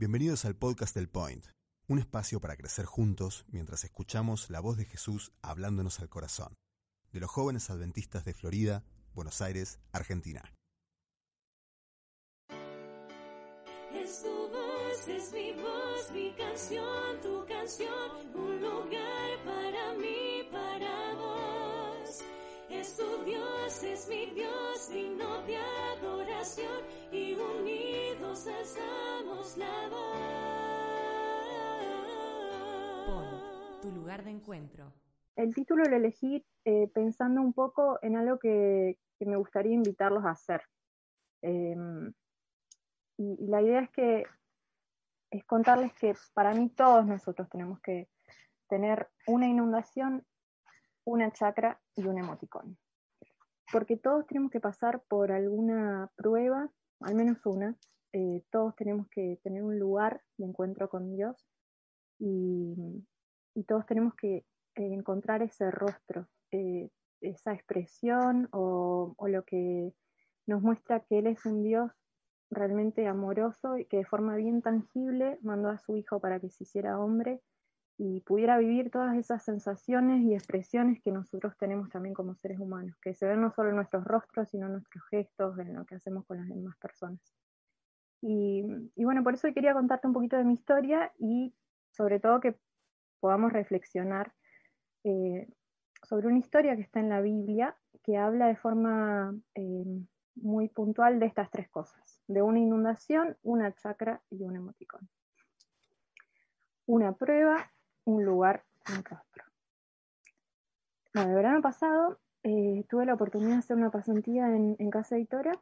Bienvenidos al podcast del Point, un espacio para crecer juntos mientras escuchamos la voz de Jesús hablándonos al corazón, de los jóvenes adventistas de Florida, Buenos Aires, Argentina. Es tu voz, es mi voz, mi canción, tu canción, un lugar tu Dios, es mi Dios, digno de adoración, y unidos alzamos la voz. Point, tu lugar de encuentro. El título lo elegí eh, pensando un poco en algo que, que me gustaría invitarlos a hacer. Em, y, y la idea es que es contarles que para mí todos nosotros tenemos que tener una inundación, una chacra y un emoticón. Porque todos tenemos que pasar por alguna prueba, al menos una. eh, todos tenemos que tener un lugar de encuentro con Dios y, todos tenemos que eh, encontrar ese rostro, eh, esa expresión o lo que nos muestra que Él es un Dios realmente amoroso y que de forma bien tangible mandó a su Hijo para que se hiciera hombre y pudiera vivir todas esas sensaciones y expresiones que nosotros tenemos también como seres humanos, que se ven no solo en nuestros rostros, sino en nuestros gestos, en lo que hacemos con las demás personas. Y, bueno, por eso quería contarte un poquito de mi historia y sobre todo que podamos reflexionar eh, sobre una historia que está en la Biblia que habla de forma eh, muy puntual de estas tres cosas, de una inundación, una chacra y un emoticón. Una prueba, un lugar, un rostro. Bueno, el verano pasado eh, tuve la oportunidad de hacer una pasantía en, Casa Editora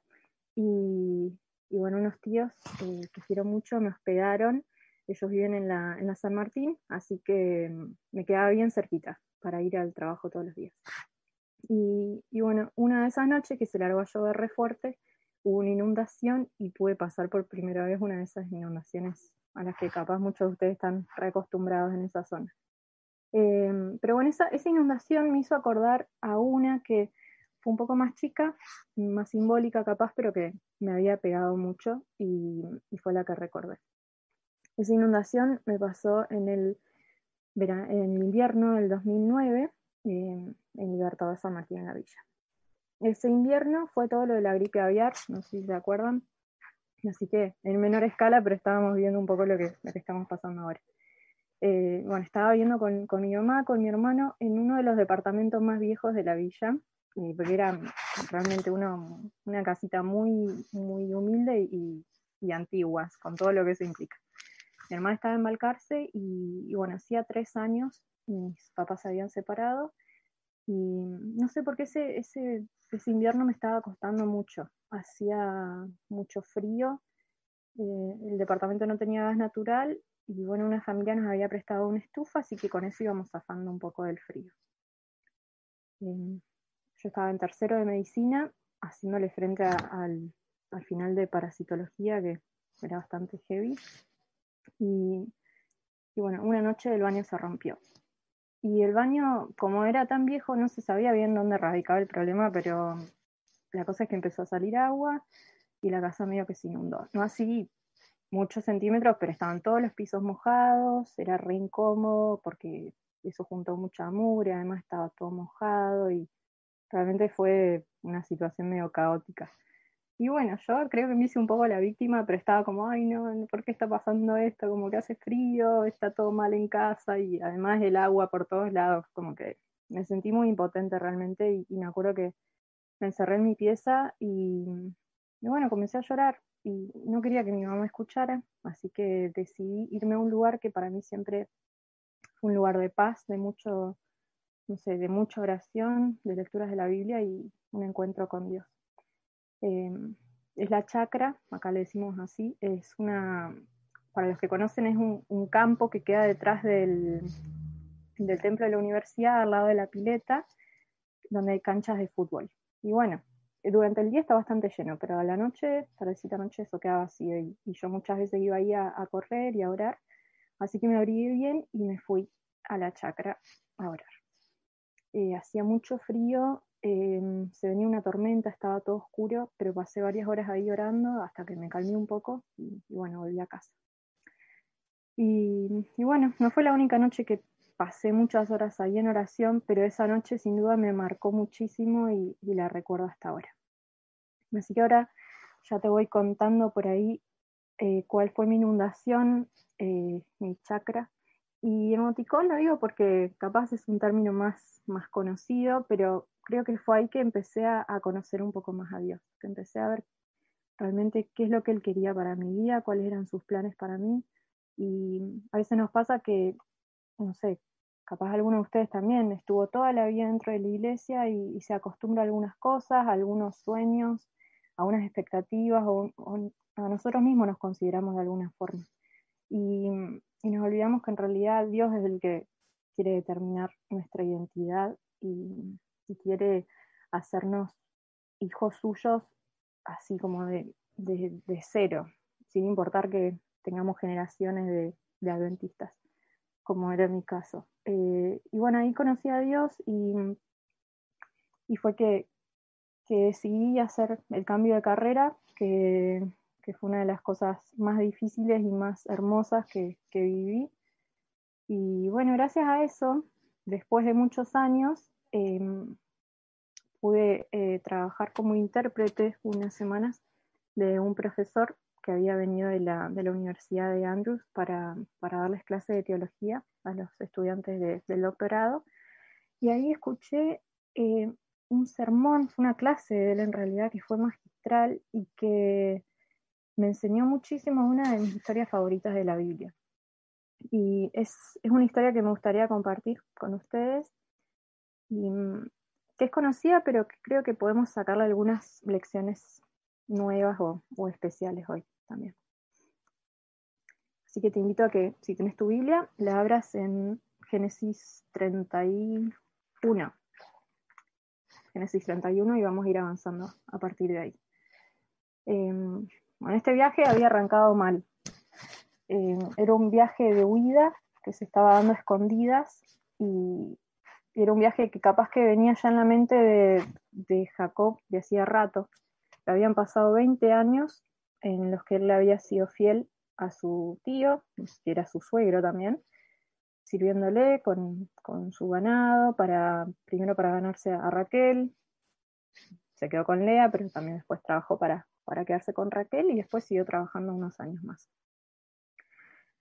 y, y, bueno, unos tíos eh, que quiero mucho me hospedaron. Ellos viven en la, en la San Martín, así que mm, me quedaba bien cerquita para ir al trabajo todos los días. Y, bueno, una de esas noches que se largó a llover fuerte, hubo una inundación y pude pasar por primera vez una de esas inundaciones a las que capaz muchos de ustedes están reacostumbrados en esa zona. Eh, pero bueno, esa, inundación me hizo acordar a una que fue un poco más chica, más simbólica capaz, pero que me había pegado mucho y, y fue la que recordé. Esa inundación me pasó en el, en el invierno del 2009 eh, en Libertador San Martín en la Villa. Ese invierno fue todo lo de la gripe aviar, no sé si se acuerdan, así que en menor escala, pero estábamos viendo un poco lo que, estamos pasando ahora. Eh, bueno, estaba viendo con, mi mamá, con mi hermano, en uno de los departamentos más viejos de la villa, eh, porque era realmente una, una casita muy, muy humilde y, y antigua, con todo lo que eso implica. Mi hermana estaba en Balcarce y, y bueno, hacía tres años mis papás se habían separado y no sé por qué ese invierno me estaba costando mucho. Hacía mucho frío, eh, el departamento no tenía gas natural y bueno, una familia nos había prestado una estufa, así que con eso íbamos zafando un poco del frío. Eh, yo estaba en tercero de medicina, haciéndole frente al final de parasitología, que era bastante heavy. Y, y bueno, una noche el baño se rompió. Y el baño, como era tan viejo, no se sabía bien dónde radicaba el problema, pero la cosa es que empezó a salir agua y la casa medio que se inundó. No así muchos centímetros, pero estaban todos los pisos mojados, era re incómodo porque eso juntó mucha mugre, además estaba todo mojado y realmente fue una situación medio caótica. Y bueno, yo creo que me hice un poco la víctima, pero estaba como, ay no, ¿por qué está pasando esto? Como que hace frío, está todo mal en casa y además el agua por todos lados, como que me sentí muy impotente realmente y, y me acuerdo que me encerré en mi pieza y, bueno, comencé a llorar y no quería que mi mamá escuchara, así que decidí irme a un lugar que para mí siempre fue un lugar de paz, de mucho, no sé, de mucha oración, de lecturas de la Biblia y un encuentro con Dios. Eh, es la chacra, acá le decimos así, es una, para los que conocen, es un, un campo que queda detrás del, del, templo de la universidad, al lado de la pileta, donde hay canchas de fútbol. Y bueno, durante el día está bastante lleno, pero a la noche, tardecita noche, eso queda vacío. Y, yo muchas veces iba ahí a, correr y a orar, así que me abrigué bien y me fui a la chacra a orar. Eh, hacía mucho frío, eh, se venía una tormenta, estaba todo oscuro, pero pasé varias horas ahí orando hasta que me calmé un poco y, y bueno, volví a casa. Y, y, bueno, no fue la única noche que pasé muchas horas ahí en oración, pero esa noche sin duda me marcó muchísimo y, la recuerdo hasta ahora. Así que ahora ya te voy contando por ahí eh, cuál fue mi inundación, eh, mi chakra. Y emoticón lo digo porque capaz es un término más, más conocido, pero creo que fue ahí que empecé a, a, conocer un poco más a Dios, que empecé a ver realmente qué es lo que Él quería para mi vida, cuáles eran sus planes para mí. Y a veces nos pasa que, no sé, capaz alguno de ustedes también estuvo toda la vida dentro de la iglesia y, se acostumbra a algunas cosas, a algunos sueños, a unas expectativas o, a nosotros mismos nos consideramos de alguna forma. Y, nos olvidamos que en realidad Dios es el que quiere determinar nuestra identidad y, quiere hacernos hijos suyos así como de, de, de, cero, sin importar que tengamos generaciones de, de adventistas, como era mi caso. Eh, y bueno, ahí conocí a Dios y, y fue que, que decidí hacer el cambio de carrera, que, que, fue una de las cosas más difíciles y más hermosas que, que viví. Y bueno, gracias a eso, después de muchos años, eh, pude eh, trabajar como intérprete unas semanas de un profesor que había venido de la, de la Universidad de Andrews para, para darles clase de teología a los estudiantes de, del doctorado. Y ahí escuché eh, un sermón, una clase de él en realidad que fue magistral y que me enseñó muchísimo una de mis historias favoritas de la Biblia. Y es, es una historia que me gustaría compartir con ustedes. Y que es conocida, pero creo que podemos sacarle algunas lecciones nuevas o, o, especiales hoy también. Así que te invito a que, si tienes tu Biblia, la abras en Génesis 31. Génesis 31 y vamos a ir avanzando a partir de ahí. Eh, bueno, este viaje había arrancado mal. Eh, era un viaje de huida que se estaba dando escondidas y, y era un viaje que capaz que venía ya en la mente de, de Jacob de hacía rato. Le habían pasado 20 años en los que él había sido fiel a su tío, que era su suegro también, sirviéndole con, con, su ganado, para, primero para ganarse a Raquel, se quedó con Lea, pero también después trabajó para, para quedarse con Raquel y después siguió trabajando unos años más.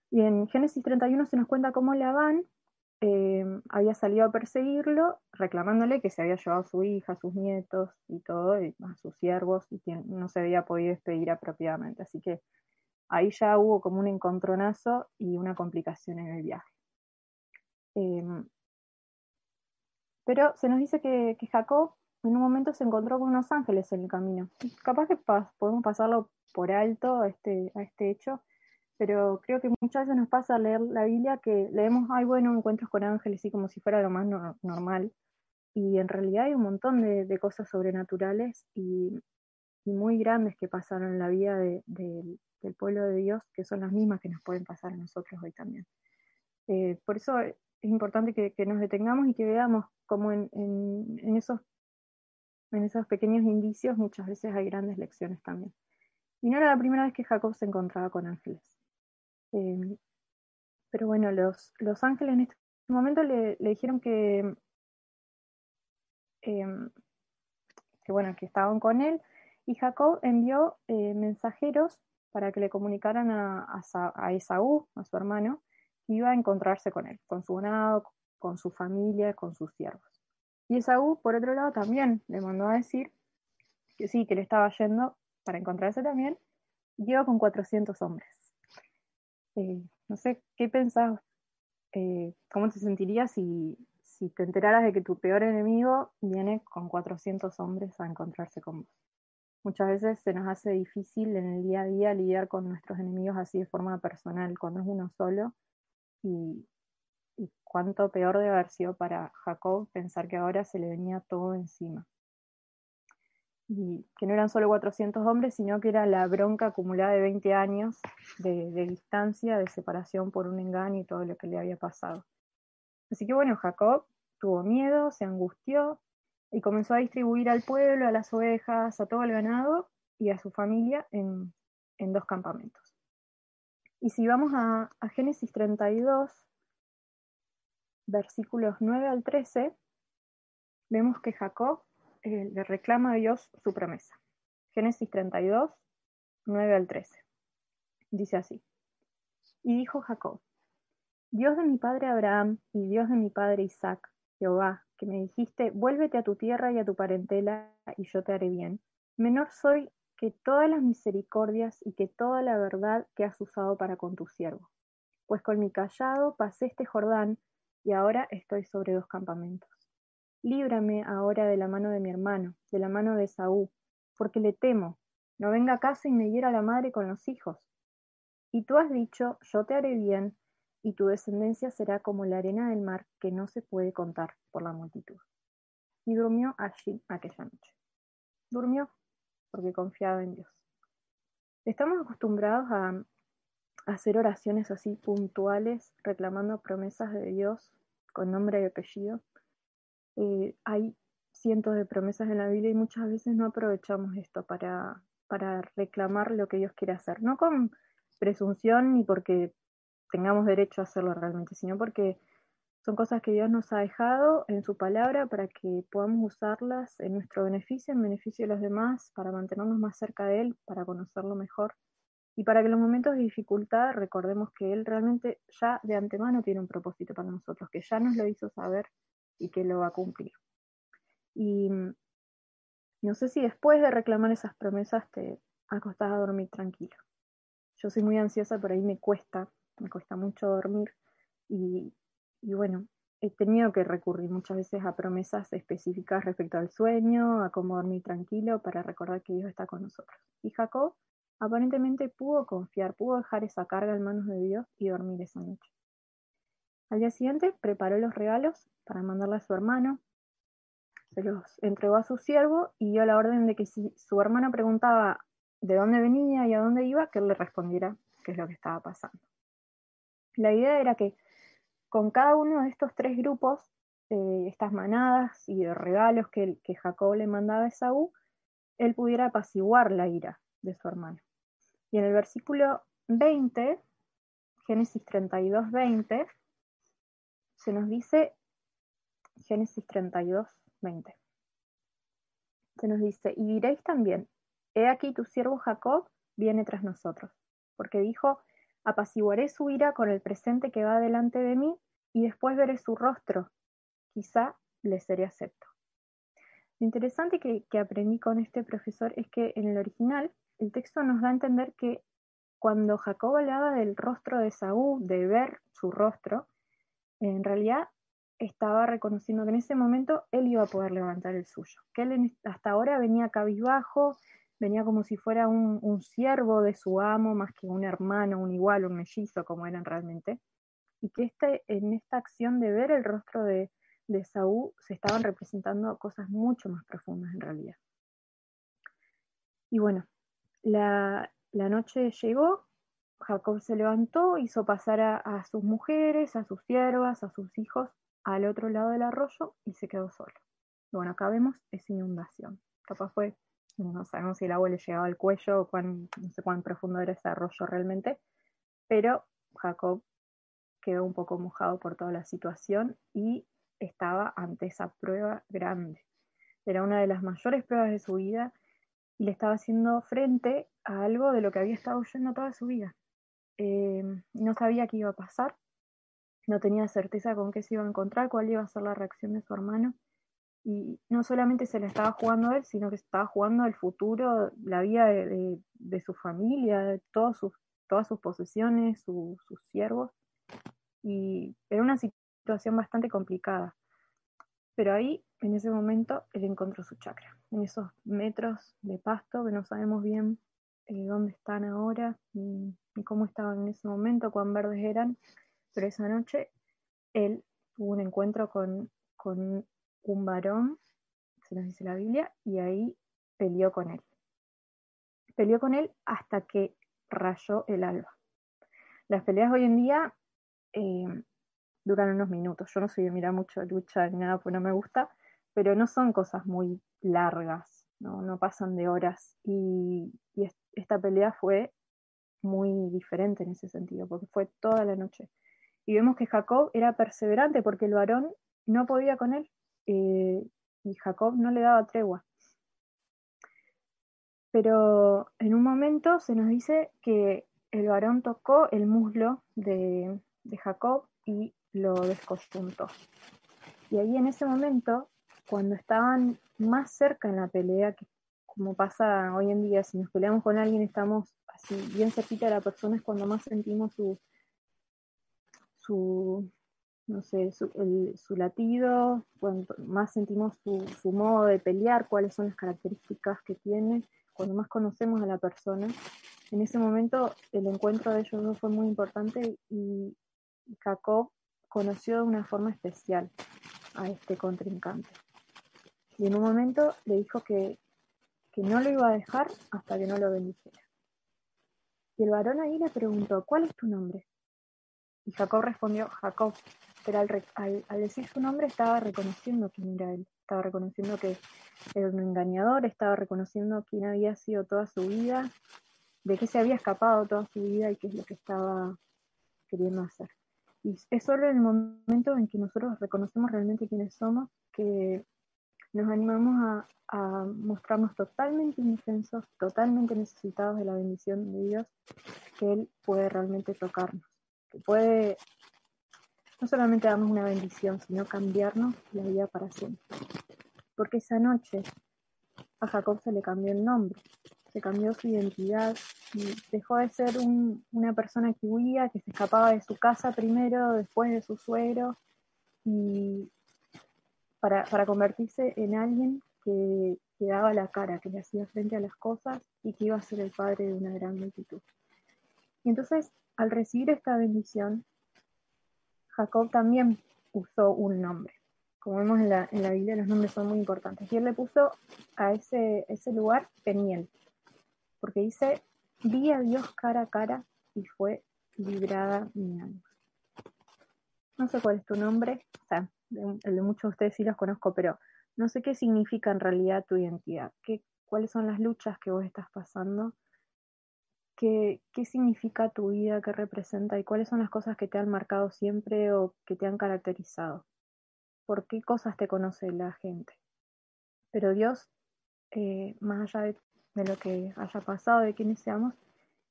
Y en Génesis 31 se nos cuenta cómo Labán eh, había salido a perseguirlo, reclamándole que se había llevado a su hija, a sus nietos y todo, a sus siervos, y que no se había podido despedir apropiadamente. Así que ahí ya hubo como un encontronazo y una complicación en el viaje. Eh, pero se nos dice que, Jacob en un momento se encontró con unos ángeles en el camino. Capaz que podemos pasarlo por alto a este, a este hecho, pero creo que muchas veces nos pasa leer la Biblia que leemos, ay, bueno, encuentros con ángeles, y como si fuera lo más no normal. Y en realidad hay un montón de, de cosas sobrenaturales y, y, muy grandes que pasaron en la vida de, de, del pueblo de Dios, que son las mismas que nos pueden pasar a nosotros hoy también. Eh, por eso es importante que, que, nos detengamos y que veamos cómo en, en, en, esos, en esos pequeños indicios muchas veces hay grandes lecciones también. Y no era la primera vez que Jacob se encontraba con ángeles. Eh, pero bueno, los, los ángeles en este momento le, dijeron que, eh, que, bueno, que estaban con él y Jacob envió eh, mensajeros para que le comunicaran a, a, a, Esaú, a su hermano, que iba a encontrarse con él, con su ganado, con su familia, con sus siervos. Y Esaú, por otro lado, también le mandó a decir que sí, que le estaba yendo para encontrarse también, y con 400 hombres. Eh, no sé, ¿qué pensás? Eh, ¿Cómo te sentirías si, te enteraras de que tu peor enemigo viene con 400 hombres a encontrarse con vos? Muchas veces se nos hace difícil en el día a día lidiar con nuestros enemigos así de forma personal, cuando es uno solo. Y, y cuánto peor debe haber sido para Jacob pensar que ahora se le venía todo encima y que no eran solo 400 hombres, sino que era la bronca acumulada de 20 años de, distancia, de separación por un engaño y todo lo que le había pasado. Así que bueno, Jacob tuvo miedo, se angustió y comenzó a distribuir al pueblo, a las ovejas, a todo el ganado y a su familia en, en dos campamentos. Y si vamos a, a Génesis 32, versículos 9 al 13, vemos que Jacob eh, le reclama a Dios su promesa. Génesis 32, 9 al 13. Dice así. Y dijo Jacob, Dios de mi padre Abraham y Dios de mi padre Isaac, Jehová, que me dijiste, vuélvete a tu tierra y a tu parentela, y yo te haré bien. Menor soy que todas las misericordias y que toda la verdad que has usado para con tu siervo. Pues con mi callado pasé este Jordán, y ahora estoy sobre dos campamentos. Líbrame ahora de la mano de mi hermano, de la mano de Saúl, porque le temo, no venga a casa y me hiera la madre con los hijos. Y tú has dicho, yo te haré bien, y tu descendencia será como la arena del mar que no se puede contar por la multitud. Y durmió allí aquella noche. Durmió porque confiaba en Dios. Estamos acostumbrados a hacer oraciones así puntuales, reclamando promesas de Dios con nombre y apellido. Eh, hay cientos de promesas en la Biblia y muchas veces no aprovechamos esto para, para reclamar lo que Dios quiere hacer. No con presunción ni porque tengamos derecho a hacerlo realmente, sino porque son cosas que Dios nos ha dejado en su palabra para que podamos usarlas en nuestro beneficio, en beneficio de los demás, para mantenernos más cerca de Él, para conocerlo mejor y para que en los momentos de dificultad recordemos que Él realmente ya de antemano tiene un propósito para nosotros, que ya nos lo hizo saber y que lo va a cumplir. Y no sé si después de reclamar esas promesas te acostás a dormir tranquilo. Yo soy muy ansiosa, por ahí me cuesta me cuesta mucho dormir y, bueno, he tenido que recurrir muchas veces a promesas específicas respecto al sueño, a cómo dormir tranquilo para recordar que Dios está con nosotros. Y Jacob aparentemente pudo confiar, pudo dejar esa carga en manos de Dios y dormir esa noche. Al día siguiente preparó los regalos para mandarle a su hermano, se los entregó a su siervo y dio la orden de que si su hermano preguntaba de dónde venía y a dónde iba, que él le respondiera qué es lo que estaba pasando. La idea era que con cada uno de estos tres grupos, eh, estas manadas y de regalos que, que Jacob le mandaba a Esaú, él pudiera apaciguar la ira de su hermano. Y en el versículo 20, Génesis 32, 20, se nos dice, Génesis 32, 20, se nos dice, y diréis también, he aquí tu siervo Jacob viene tras nosotros, porque dijo, apaciguaré su ira con el presente que va delante de mí, y después veré su rostro. Quizá le seré acepto. Lo interesante que, aprendí con este profesor es que en el original el texto nos da a entender que cuando Jacob hablaba del rostro de Saúl, de ver su rostro, en realidad estaba reconociendo que en ese momento él iba a poder levantar el suyo, que él hasta ahora venía cabizbajo, venía como si fuera un, siervo de su amo, más que un hermano, un igual, un mellizo, como eran realmente, y que este, en esta acción de ver el rostro de, de Saúl se estaban representando cosas mucho más profundas en realidad. Y bueno, la, noche llegó, Jacob se levantó, hizo pasar a, sus mujeres, a sus siervas, a sus hijos al otro lado del arroyo y se quedó solo. Bueno, acá vemos esa inundación. Capaz fue no sabemos si el agua le llegaba al cuello o cuán, no sé cuán profundo era ese arroyo realmente, pero Jacob quedó un poco mojado por toda la situación y estaba ante esa prueba grande. Era una de las mayores pruebas de su vida y le estaba haciendo frente a algo de lo que había estado huyendo toda su vida. Eh, no sabía qué iba a pasar, no tenía certeza con qué se iba a encontrar, cuál iba a ser la reacción de su hermano y no solamente se le estaba jugando a él, sino que estaba jugando el futuro, la vida de, su familia, de todos sus, todas sus posesiones, sus siervos, y era una situación bastante complicada. Pero ahí, en ese momento, él encontró su chakra, en esos metros de pasto que no sabemos bien eh, dónde están ahora, ni, cómo estaban en ese momento, cuán verdes eran, pero esa noche él tuvo un encuentro con, con un varón, se nos dice la Biblia, y ahí peleó con él. Peleó con él hasta que rayó el alba. Las peleas hoy en día eh, duran unos minutos. Yo no soy de mirar mucho lucha ni nada, pues no me gusta, pero no son cosas muy largas, no, no pasan de horas. Y, esta pelea fue muy diferente en ese sentido, porque fue toda la noche. Y vemos que Jacob era perseverante porque el varón no podía con él eh, y Jacob no le daba tregua. Pero en un momento se nos dice que el varón tocó el muslo de, de Jacob y lo descoyuntó. Y ahí en ese momento, cuando estaban más cerca en la pelea, que como pasa hoy en día, si nos peleamos con alguien, estamos así bien cerquita de la persona, es cuando más sentimos su, su no sé, su, su latido, cuando más sentimos su, su modo de pelear, cuáles son las características que tiene, cuando más conocemos a la persona. En ese momento el encuentro de ellos dos fue muy importante y Jacob conoció de una forma especial a este contrincante. Y en un momento le dijo que, que no lo iba a dejar hasta que no lo bendijera. Y el varón ahí le preguntó, ¿cuál es tu nombre? Y Jacob respondió, Jacob. Pero al, al, decir su nombre estaba reconociendo quién era él, estaba reconociendo que era un engañador, estaba reconociendo quién había sido toda su vida, de qué se había escapado toda su vida y qué es lo que estaba queriendo hacer. Y es solo en el momento en que nosotros reconocemos realmente quiénes somos que nos animamos a, mostrarnos totalmente indefensos, totalmente necesitados de la bendición de Dios, que Él puede realmente tocarnos, que puede no solamente darnos una bendición, sino cambiarnos la vida para siempre. Porque esa noche a Jacob se le cambió el nombre, se cambió su identidad y dejó de ser una persona que huía, que se escapaba de su casa primero, después de su suegro, y para, convertirse en alguien que, daba la cara, que le hacía frente a las cosas y que iba a ser el padre de una gran multitud. Y entonces, al recibir esta bendición, Jacob también usó un nombre. Como vemos en la, en Biblia, los nombres son muy importantes. Y él le puso a ese, lugar Peniel, porque dice, vi a Dios cara a cara y fue librada mi alma. No sé cuál es tu nombre, el de muchos de ustedes sí los conozco, pero no sé qué significa en realidad tu identidad, qué, cuáles son las luchas que vos estás pasando, qué, qué significa tu vida, qué representa y cuáles son las cosas que te han marcado siempre o que te han caracterizado. ¿Por qué cosas te conoce la gente? Pero Dios, eh, más allá de, lo que haya pasado, de quienes seamos,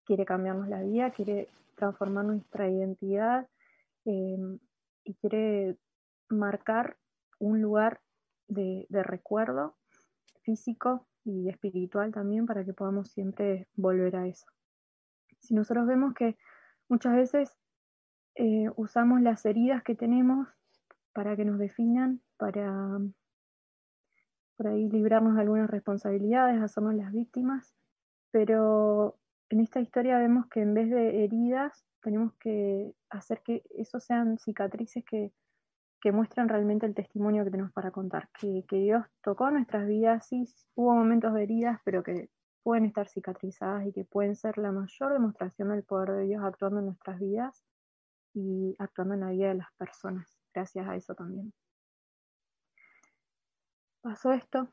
quiere cambiarnos la vida, quiere transformar nuestra identidad eh, y quiere marcar un lugar de, recuerdo físico y espiritual también para que podamos siempre volver a eso. Si nosotros vemos que muchas veces eh, usamos las heridas que tenemos para que nos definan, para por ahí librarnos de algunas responsabilidades, hacernos las víctimas, pero en esta historia vemos que en vez de heridas tenemos que hacer que eso sean cicatrices que que muestran realmente el testimonio que tenemos para contar, que, Dios tocó nuestras vidas, sí hubo momentos de heridas, pero que pueden estar cicatrizadas y que pueden ser la mayor demostración del poder de Dios actuando en nuestras vidas y actuando en la vida de las personas, gracias a eso también. Pasó esto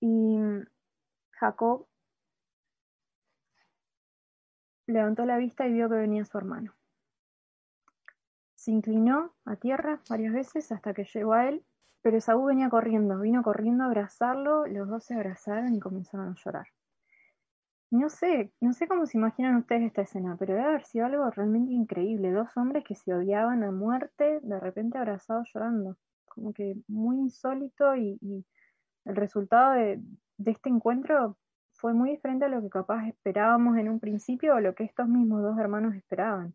y Jacob levantó la vista y vio que venía su hermano. Se inclinó a tierra varias veces hasta que llegó a él, pero Esaú venía corriendo, vino corriendo a abrazarlo, los dos se abrazaron y comenzaron a llorar. No sé, no sé cómo se imaginan ustedes esta escena, pero debe haber sido algo realmente increíble. Dos hombres que se odiaban a muerte, de repente abrazados llorando. Como que muy insólito y, el resultado de, de, este encuentro fue muy diferente a lo que capaz esperábamos en un principio o lo que estos mismos dos hermanos esperaban.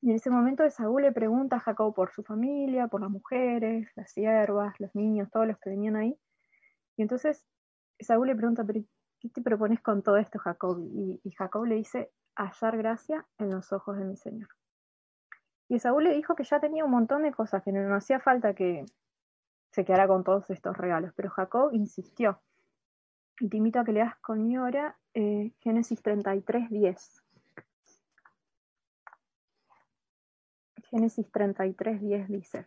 Y en ese momento Esaú le pregunta a Jacob por su familia, por las mujeres, las siervas, los niños, todos los que venían ahí. Y entonces Esaú le pregunta, ¿pero qué te propones con todo esto, Jacob? Y, Jacob le dice, hallar gracia en los ojos de mi Señor. Y Esaú le dijo que ya tenía un montón de cosas, que no, hacía falta que se quedara con todos estos regalos, pero Jacob insistió. Y te invito a que leas conmigo ahora eh, Génesis 33, 10. Génesis 33, 10 dice,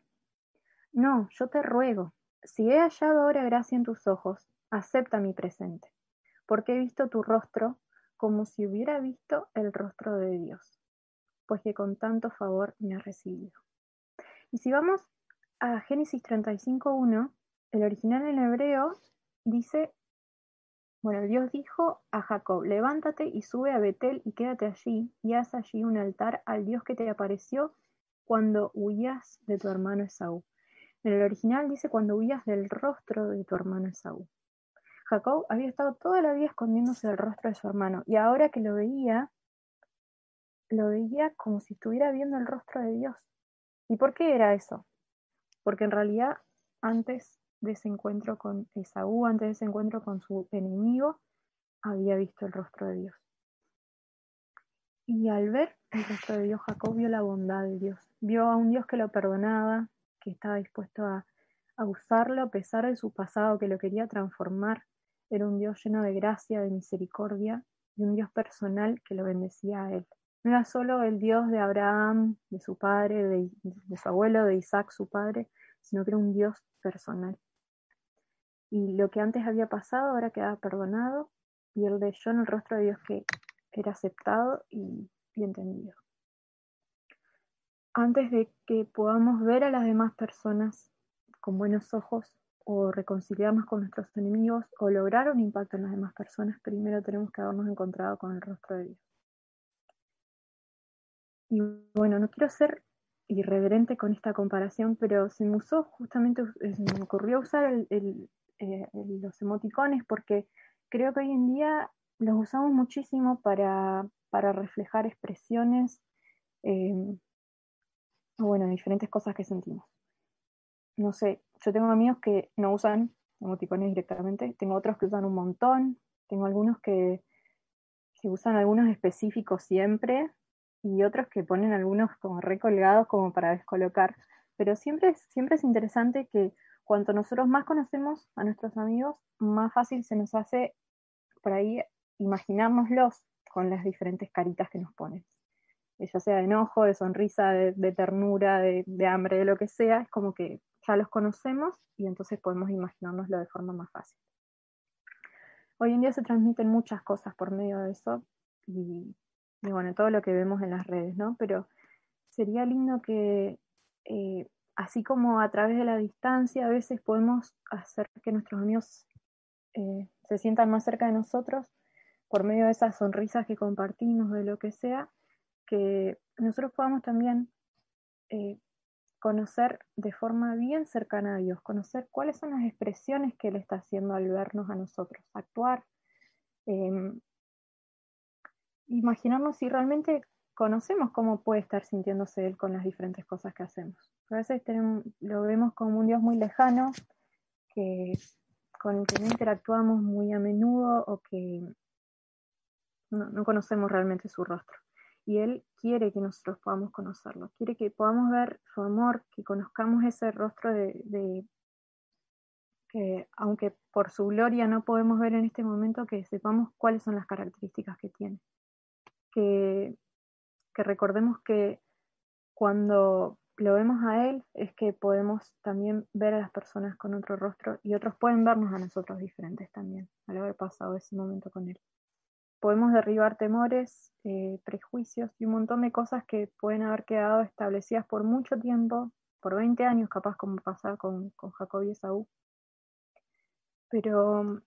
No, yo te ruego, si he hallado ahora gracia en tus ojos, acepta mi presente, porque he visto tu rostro como si hubiera visto el rostro de Dios, pues que con tanto favor me ha recibido. Y si vamos a Génesis 35.1, el original en hebreo dice, bueno, Dios dijo a Jacob, levántate y sube a Betel y quédate allí y haz allí un altar al Dios que te apareció cuando huías de tu hermano Esaú. En el original dice cuando huías del rostro de tu hermano Esaú. Jacob había estado toda la vida escondiéndose del rostro de su hermano y ahora que lo veía, lo veía como si estuviera viendo el rostro de Dios. ¿Y por qué era eso? Porque en realidad antes de ese encuentro con Esaú, antes de ese encuentro con su enemigo, había visto el rostro de Dios. Y al ver el rostro de Dios, Jacob vio la bondad de Dios, vio a un Dios que lo perdonaba, que estaba dispuesto a, usarlo a pesar de su pasado, que lo quería transformar. Era un Dios lleno de gracia, de misericordia y un Dios personal que lo bendecía a él. No era solo el Dios de Abraham, de su padre, de, de su abuelo, de Isaac, su padre, sino que era un Dios personal. Y lo que antes había pasado ahora quedaba perdonado y él leyó en el rostro de Dios que era aceptado y, y entendido antes de que podamos ver a las demás personas con buenos ojos o reconciliarnos con nuestros enemigos o lograr un impacto en las demás personas, primero tenemos que habernos encontrado con el rostro de Dios. Y bueno, no quiero ser irreverente con esta comparación, pero se me justamente, eh, me ocurrió usar eh, los emoticones porque creo que hoy en día los usamos muchísimo para, reflejar expresiones. Eh, bueno, diferentes cosas que sentimos. No sé, yo tengo amigos que no usan emoticones directamente, tengo otros que usan un montón, tengo algunos que, que usan algunos específicos siempre y otros que ponen algunos como recolgados como para descolocar. Pero siempre, siempre es interesante que cuanto nosotros más conocemos a nuestros amigos, más fácil se nos hace por ahí imaginárnoslos con las diferentes caritas que nos ponen ya sea de enojo, de sonrisa, de, ternura, de, hambre, de lo que sea, es como que ya los conocemos y entonces podemos imaginárnoslo de forma más fácil. Hoy en día se transmiten muchas cosas por medio de eso y, bueno, todo lo que vemos en las redes, ¿no? Pero sería lindo que, eh, así como a través de la distancia, a veces podemos hacer que nuestros amigos eh, se sientan más cerca de nosotros por medio de esas sonrisas que compartimos, de lo que sea, que nosotros podamos también eh, conocer de forma bien cercana a Dios, conocer cuáles son las expresiones que Él está haciendo al vernos a nosotros, actuar, em, imaginarnos si realmente conocemos cómo puede estar sintiéndose Él con las diferentes cosas que hacemos. A veces lo vemos como un Dios muy lejano, que, con el que no interactuamos muy a menudo o que no conocemos realmente su rostro y Él quiere que nosotros podamos conocerlo, quiere que podamos ver su amor, que conozcamos ese rostro de, que aunque por su gloria no podemos ver en este momento, que sepamos cuáles son las características que tiene. Que, que recordemos que cuando lo vemos a Él es que podemos también ver a las personas con otro rostro y otros pueden vernos a nosotros diferentes también, al haber pasado ese momento con Él podemos derribar temores, eh, prejuicios y un montón de cosas que pueden haber quedado establecidas por mucho tiempo, por 20 años capaz como pasar con, con Jacob y Esaú. Pero,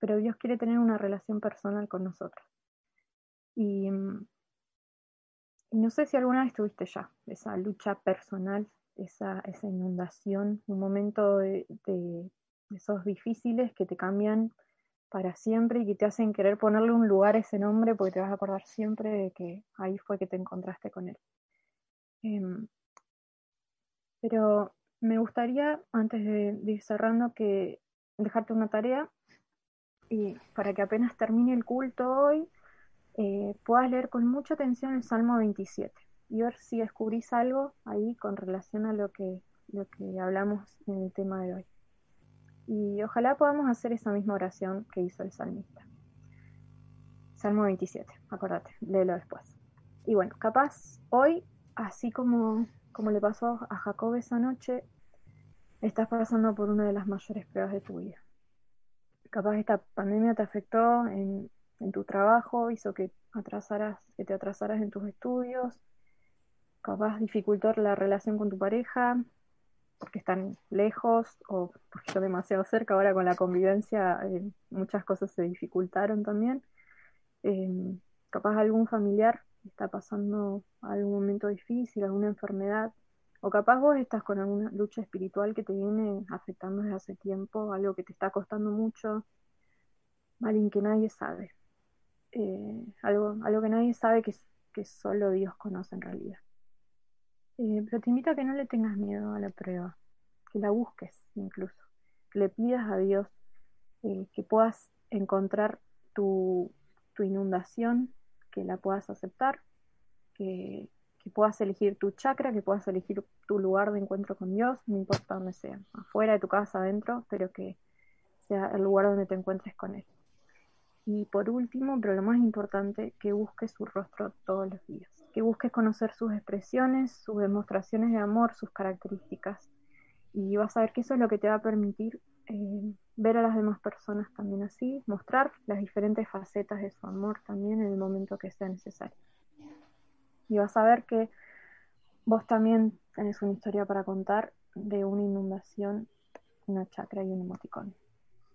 pero Dios quiere tener una relación personal con nosotros. Y, no sé si alguna vez tuviste ya esa lucha personal, esa, esa inundación, un momento de esos difíciles que te cambian para siempre y que te hacen querer ponerle un lugar a ese nombre porque te vas a acordar siempre de que ahí fue que te encontraste con él. Em, pero me gustaría, antes de, ir cerrando, que dejarte una tarea y para que apenas termine el culto hoy eh, puedas leer con mucha atención el Salmo 27 y ver si descubrís algo ahí con relación a lo que, lo que hablamos en el tema de hoy. Y ojalá podamos hacer esa misma oración que hizo el salmista. Salmo 27, acordate, léelo después. Y bueno, capaz hoy, así como, como le pasó a Jacob esa noche, estás pasando por una de las mayores pruebas de tu vida. Capaz esta pandemia te afectó en, en tu trabajo, hizo que atrasaras, que te atrasaras en tus estudios, capaz dificultó la relación con tu pareja, porque están lejos o porque están demasiado cerca. Ahora con la convivencia eh, muchas cosas se dificultaron también. Eh, capaz algún familiar está pasando algún momento difícil, alguna enfermedad, o capaz vos estás con alguna lucha espiritual que te viene afectando desde hace tiempo, algo que te está costando mucho, alguien que nadie sabe, eh, algo, algo que nadie sabe que solo Dios conoce en realidad. Eh, pero te invito a que no le tengas miedo a la prueba, que la busques incluso, que le pidas a Dios eh, que puedas encontrar tu, tu, inundación, que la puedas aceptar, que, que, puedas elegir tu chakra, que puedas elegir tu lugar de encuentro con Dios, no importa dónde sea, afuera de tu casa, adentro, pero que sea el lugar donde te encuentres con Él. Y por último, pero lo más importante, que busques su rostro todos los días que busques conocer sus expresiones, sus demostraciones de amor, sus características. Y vas a ver que eso es lo que te va a permitir eh, ver a las demás personas también así, mostrar las diferentes facetas de su amor también en el momento que sea necesario. Y vas a ver que vos también tenés una historia para contar de una inundación, una chacra y un emoticón.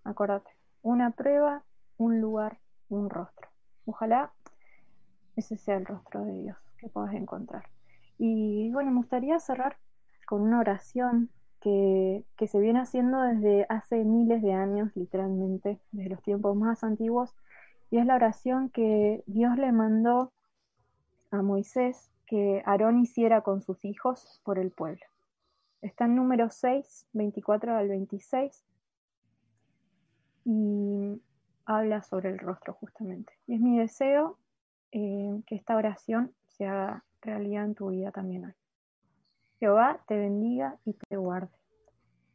Acuérdate, una prueba, un lugar, un rostro. Ojalá ese sea el rostro de Dios que puedas encontrar. Y bueno, me gustaría cerrar con una oración que, que, se viene haciendo desde hace miles de años, literalmente, desde los tiempos más antiguos, y es la oración que Dios le mandó a Moisés que Aarón hiciera con sus hijos por el pueblo. Está en número 6, 24 al 26, y habla sobre el rostro justamente. Y es mi deseo eh, que esta oración se haga realidad en tu vida también hoy. Jehová te bendiga y te guarde.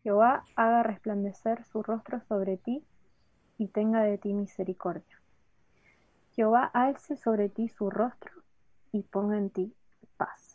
Jehová haga resplandecer su rostro sobre ti y tenga de ti misericordia. Jehová alce sobre ti su rostro y ponga en ti paz.